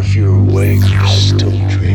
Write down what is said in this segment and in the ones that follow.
not sure if you're awake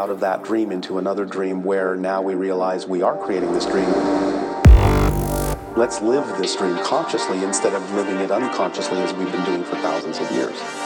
out of that dream into another dream where now we realize we are creating this dream. Let's live this dream consciously instead of living it unconsciously as we've been doing for thousands of years.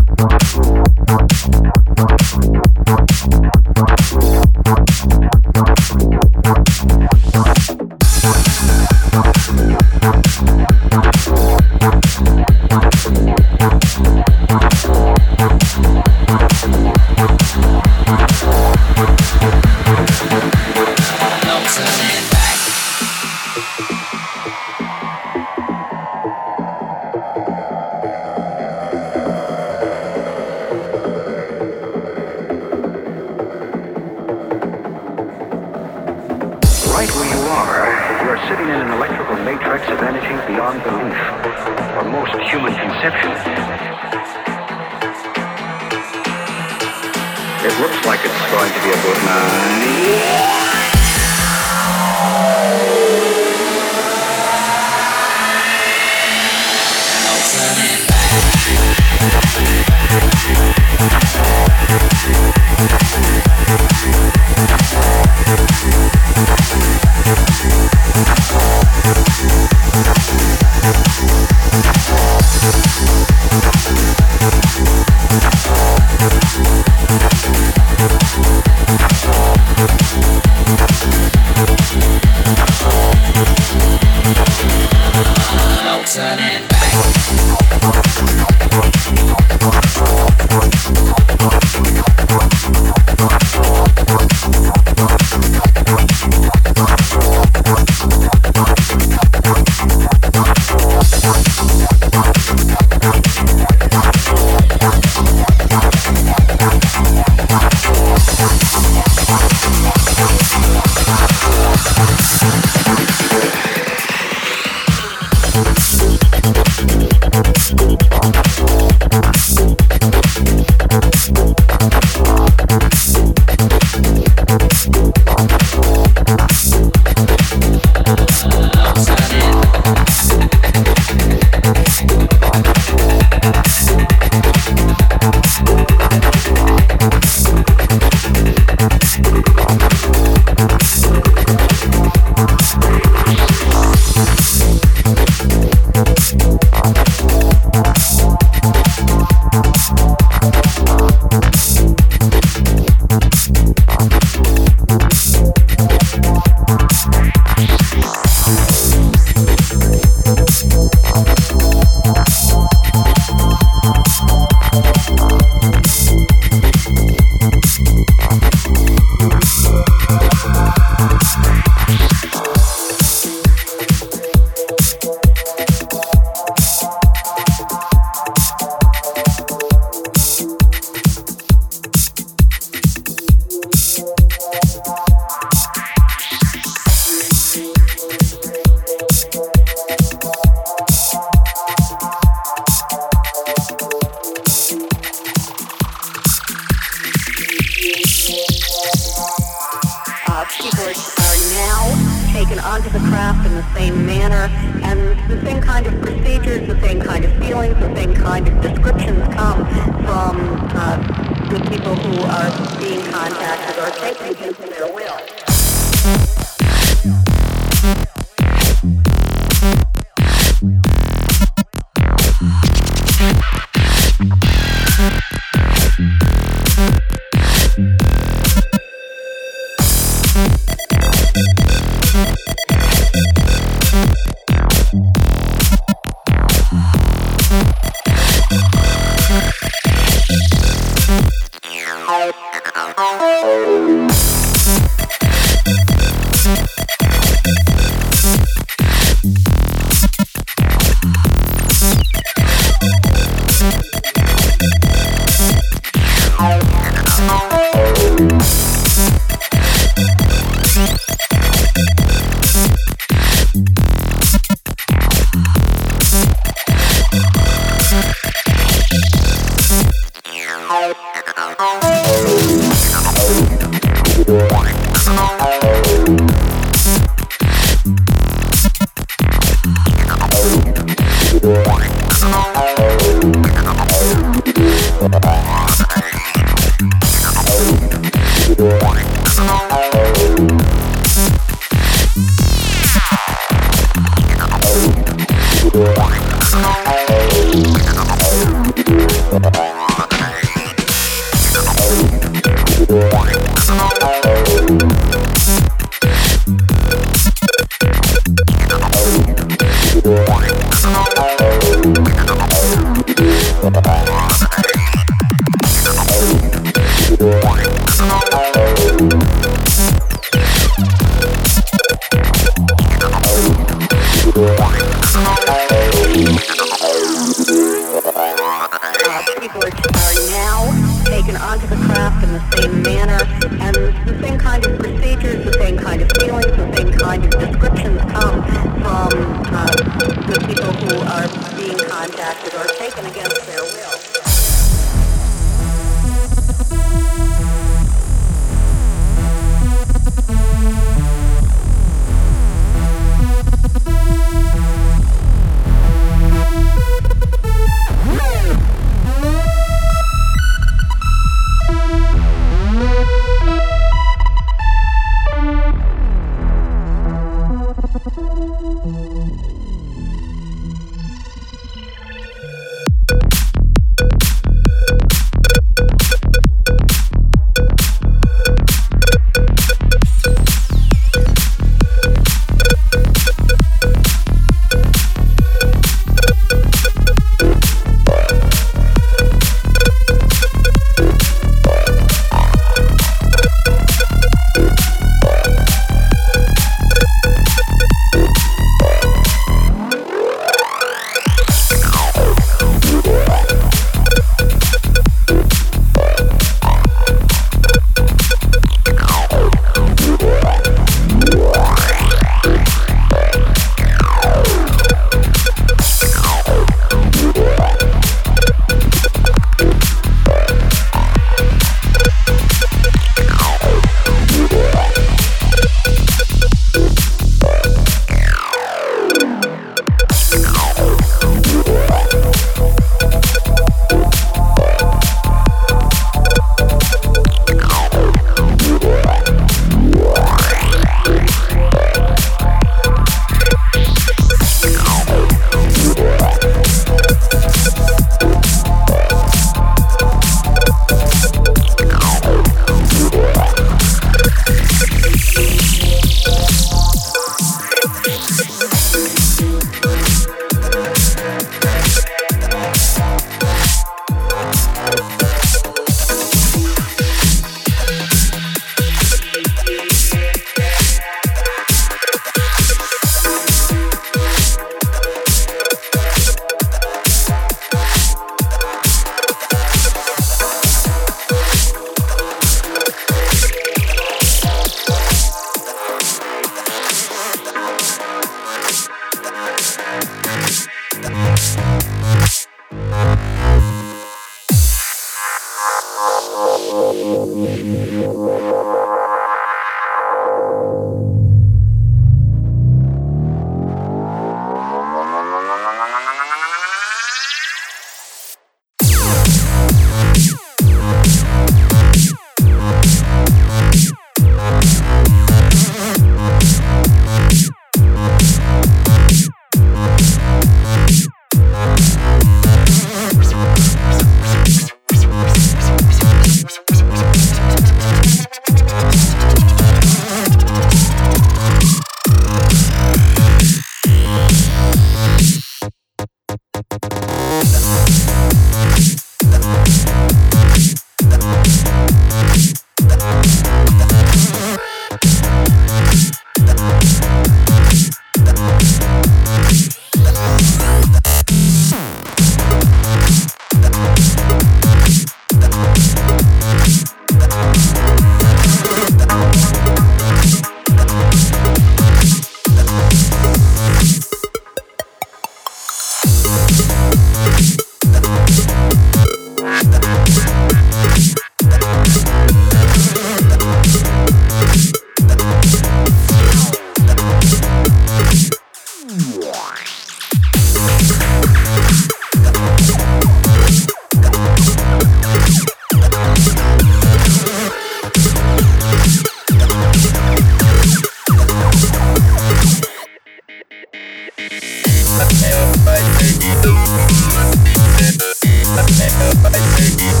Thank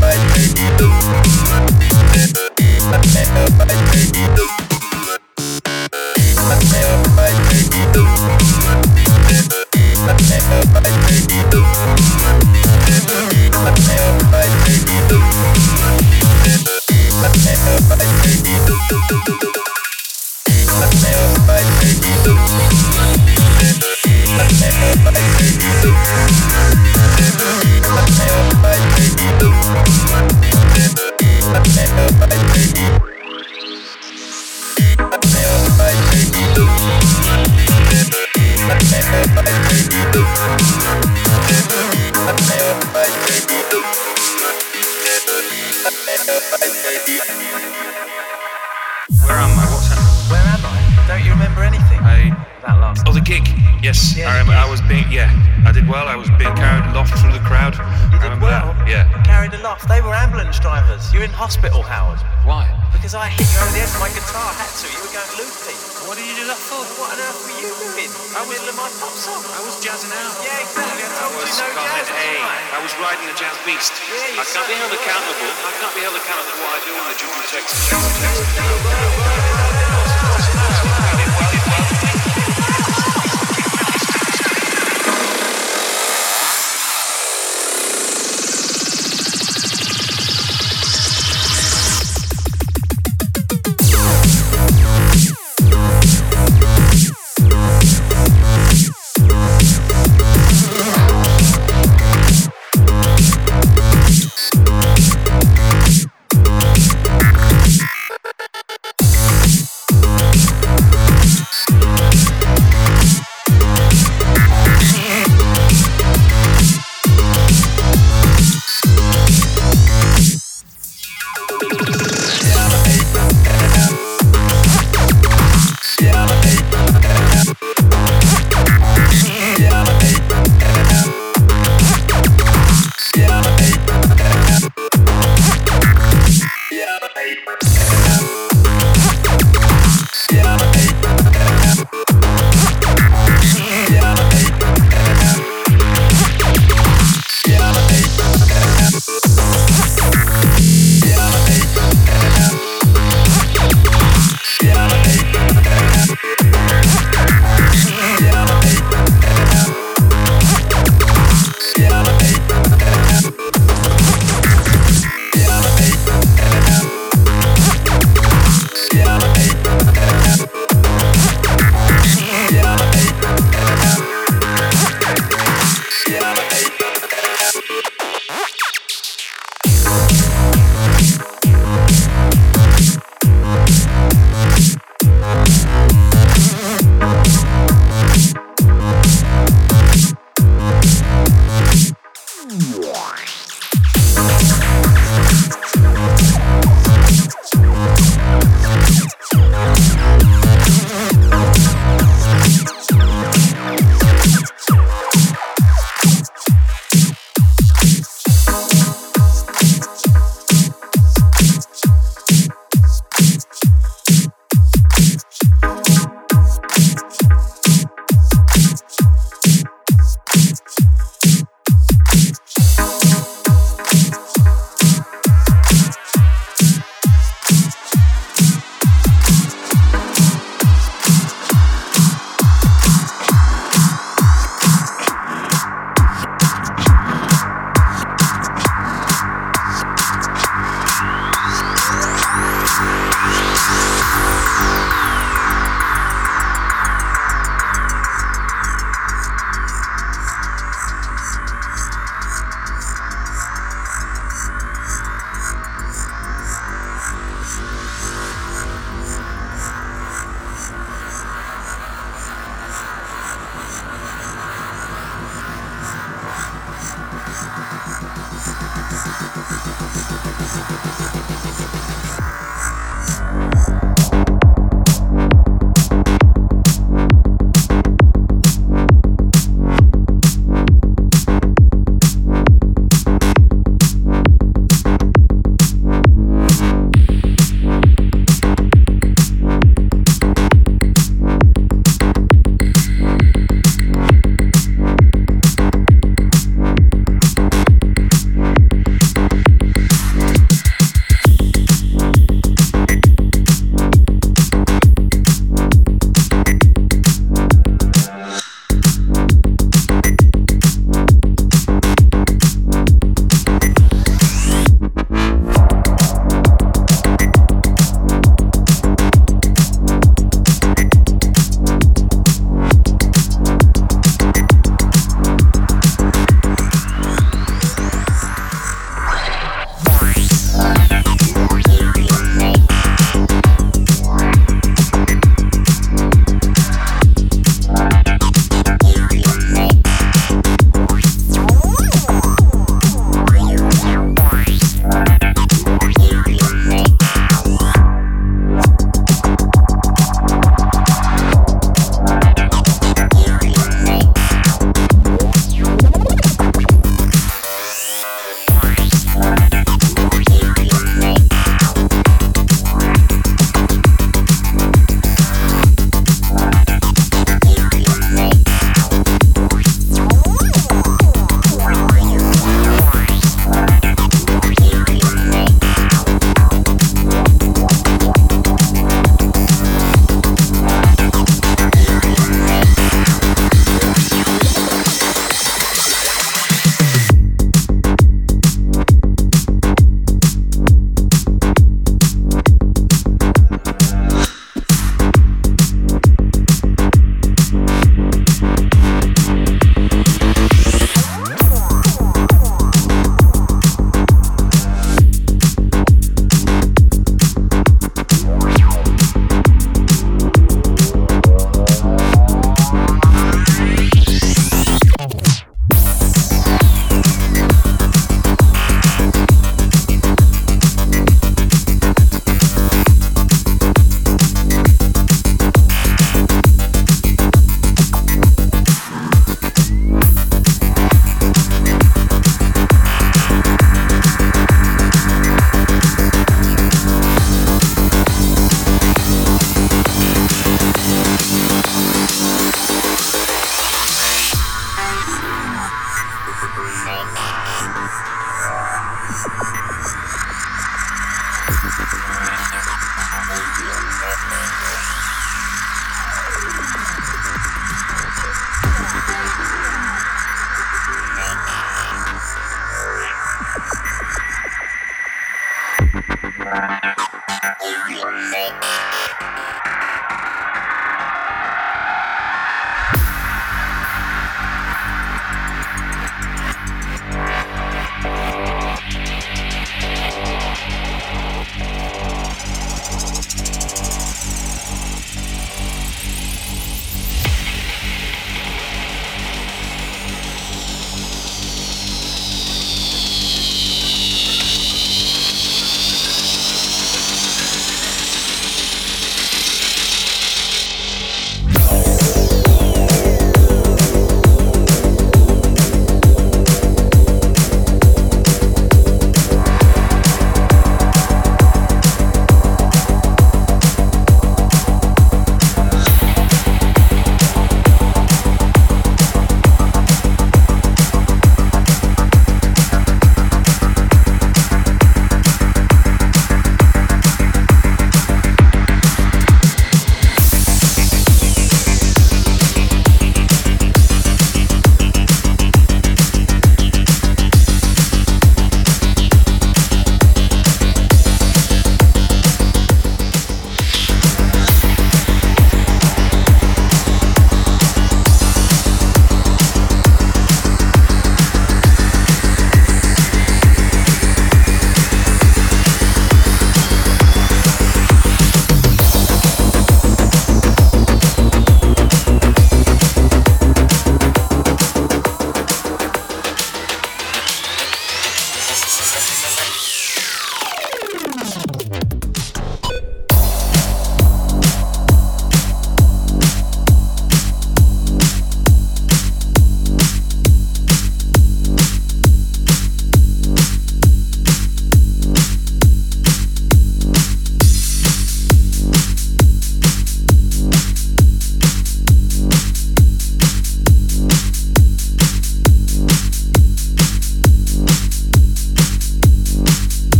you.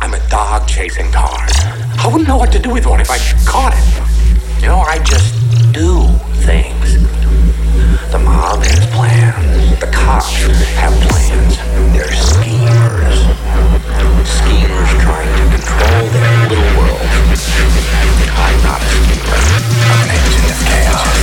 I'm a dog chasing cars. I wouldn't know what to do with one if I caught it. You know, I just do things. The mob has plans. The cops have plans. They're schemers. Schemers trying to control their little world. I'm not a schemer. I'm an agent of chaos.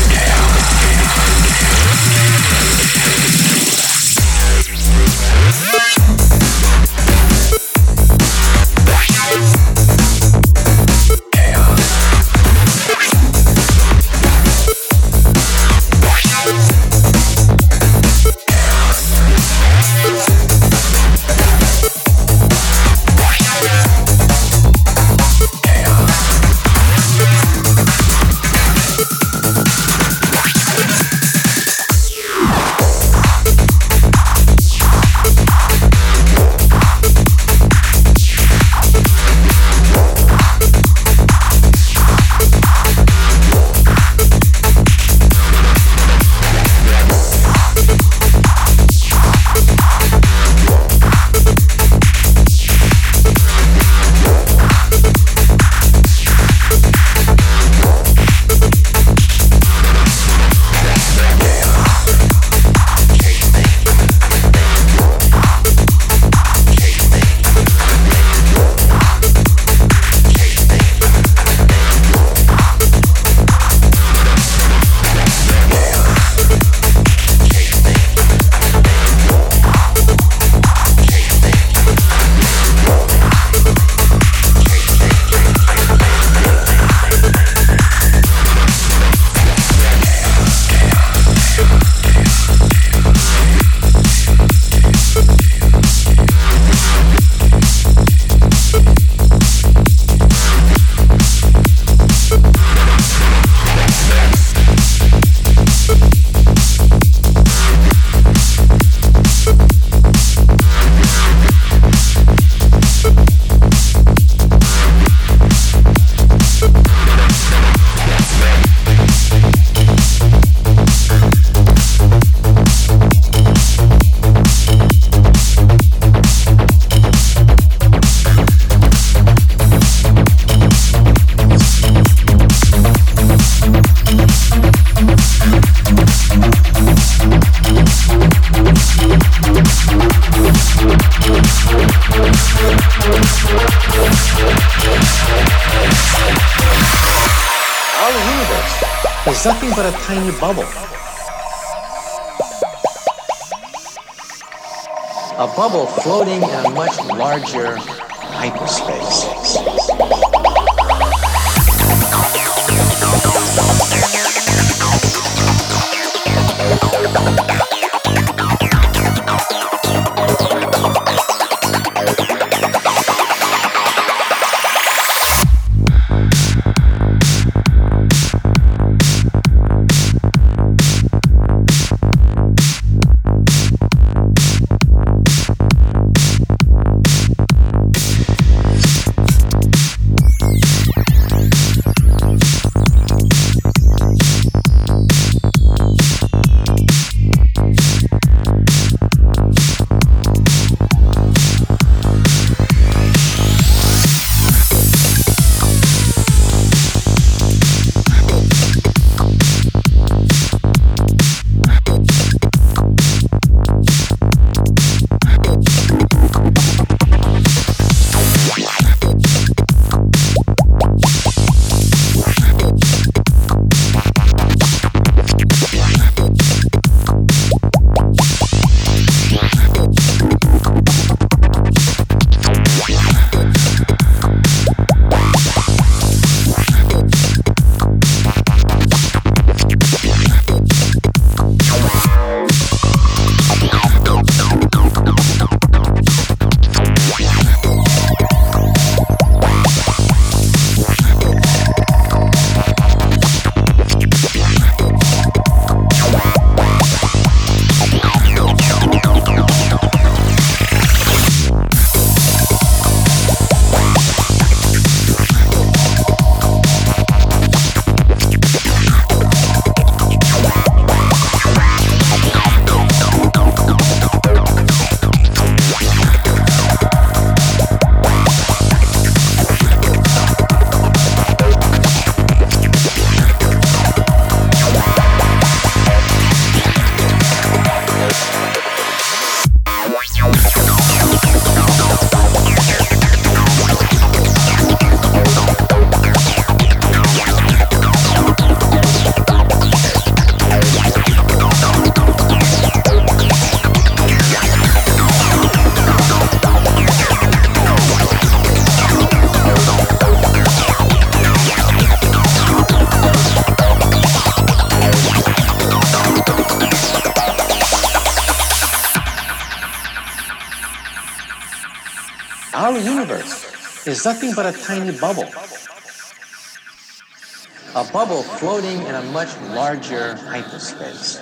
Nothing but a tiny bubble. A bubble floating in a much larger hyperspace.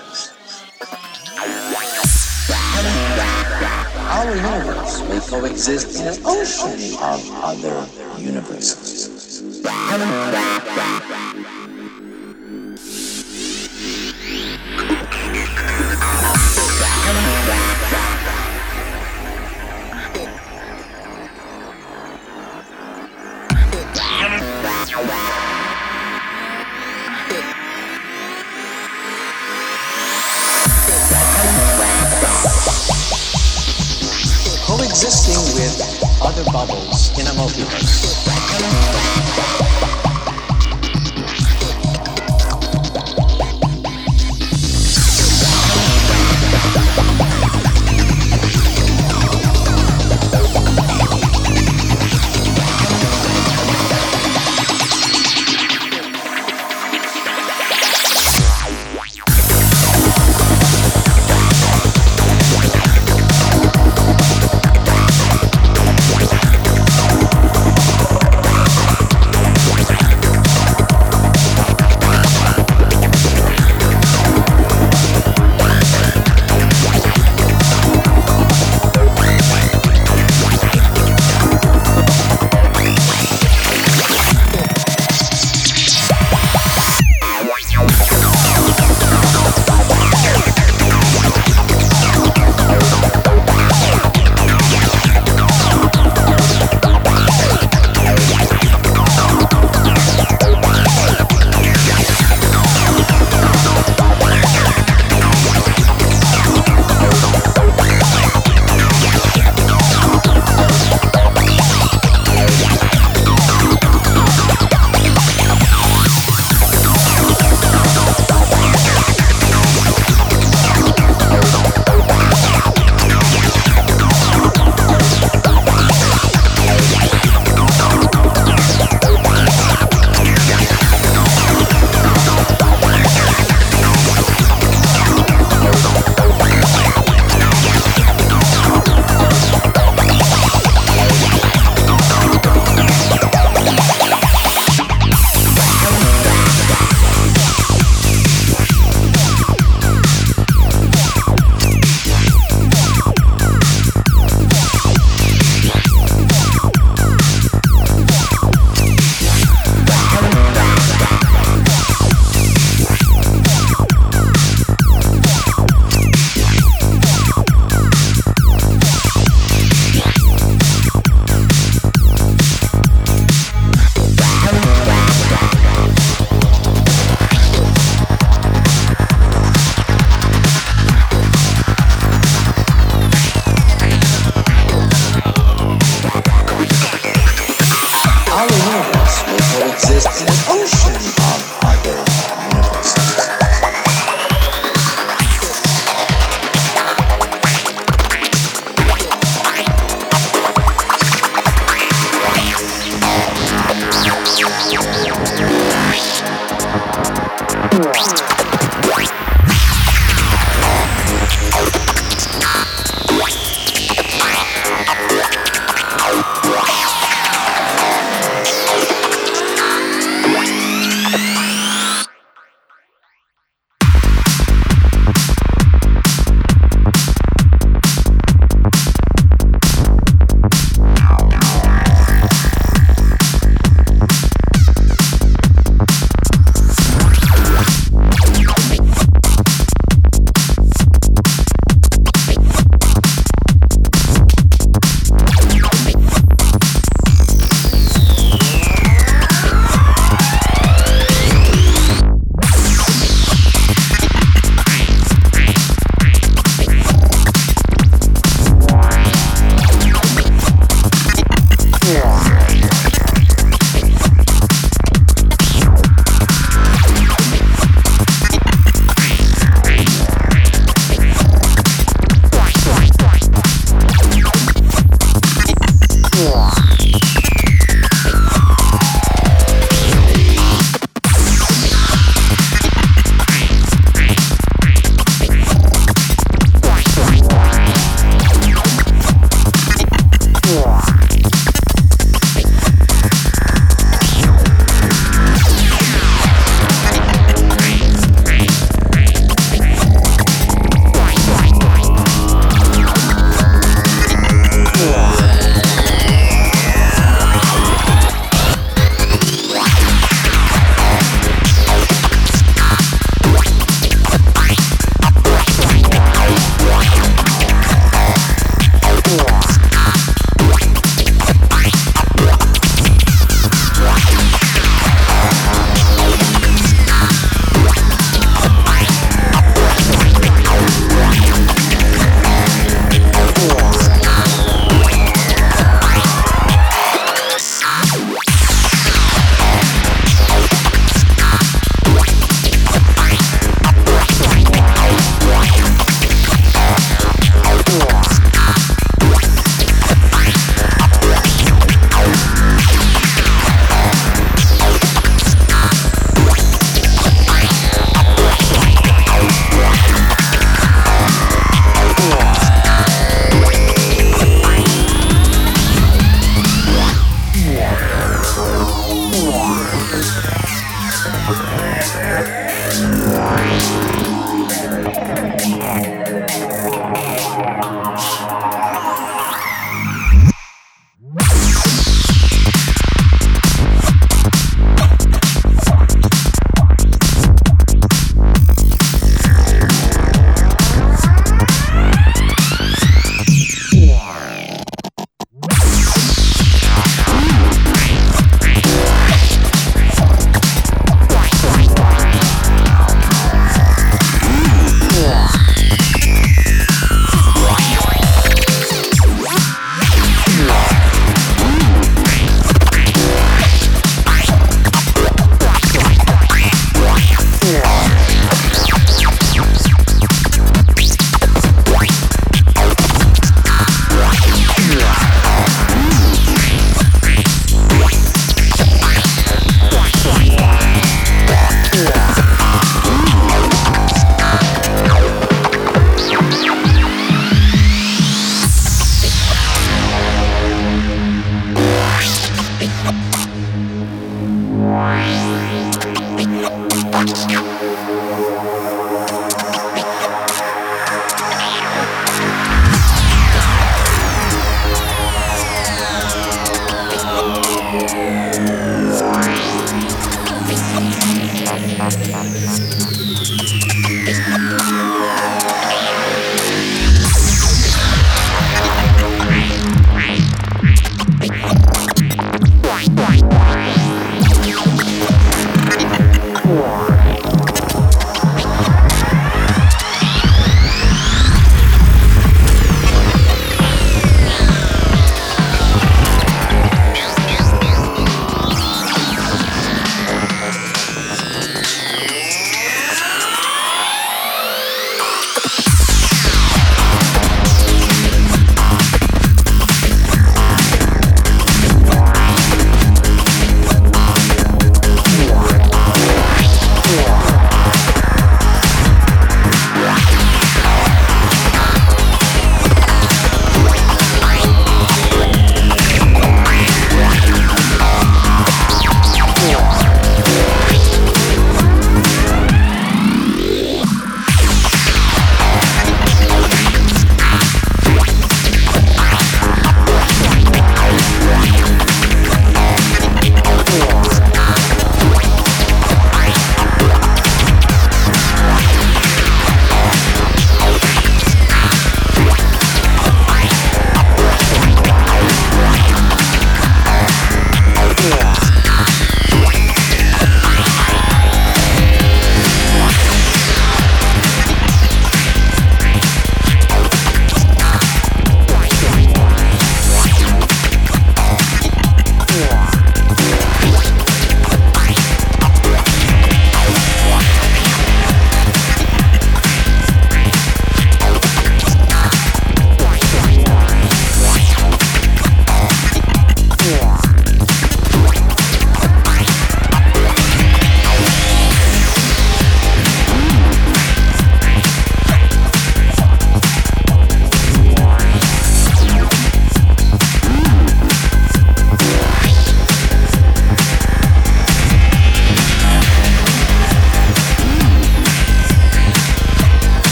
Our universe may coexist in an ocean of other universes. Multiverse.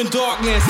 in darkness.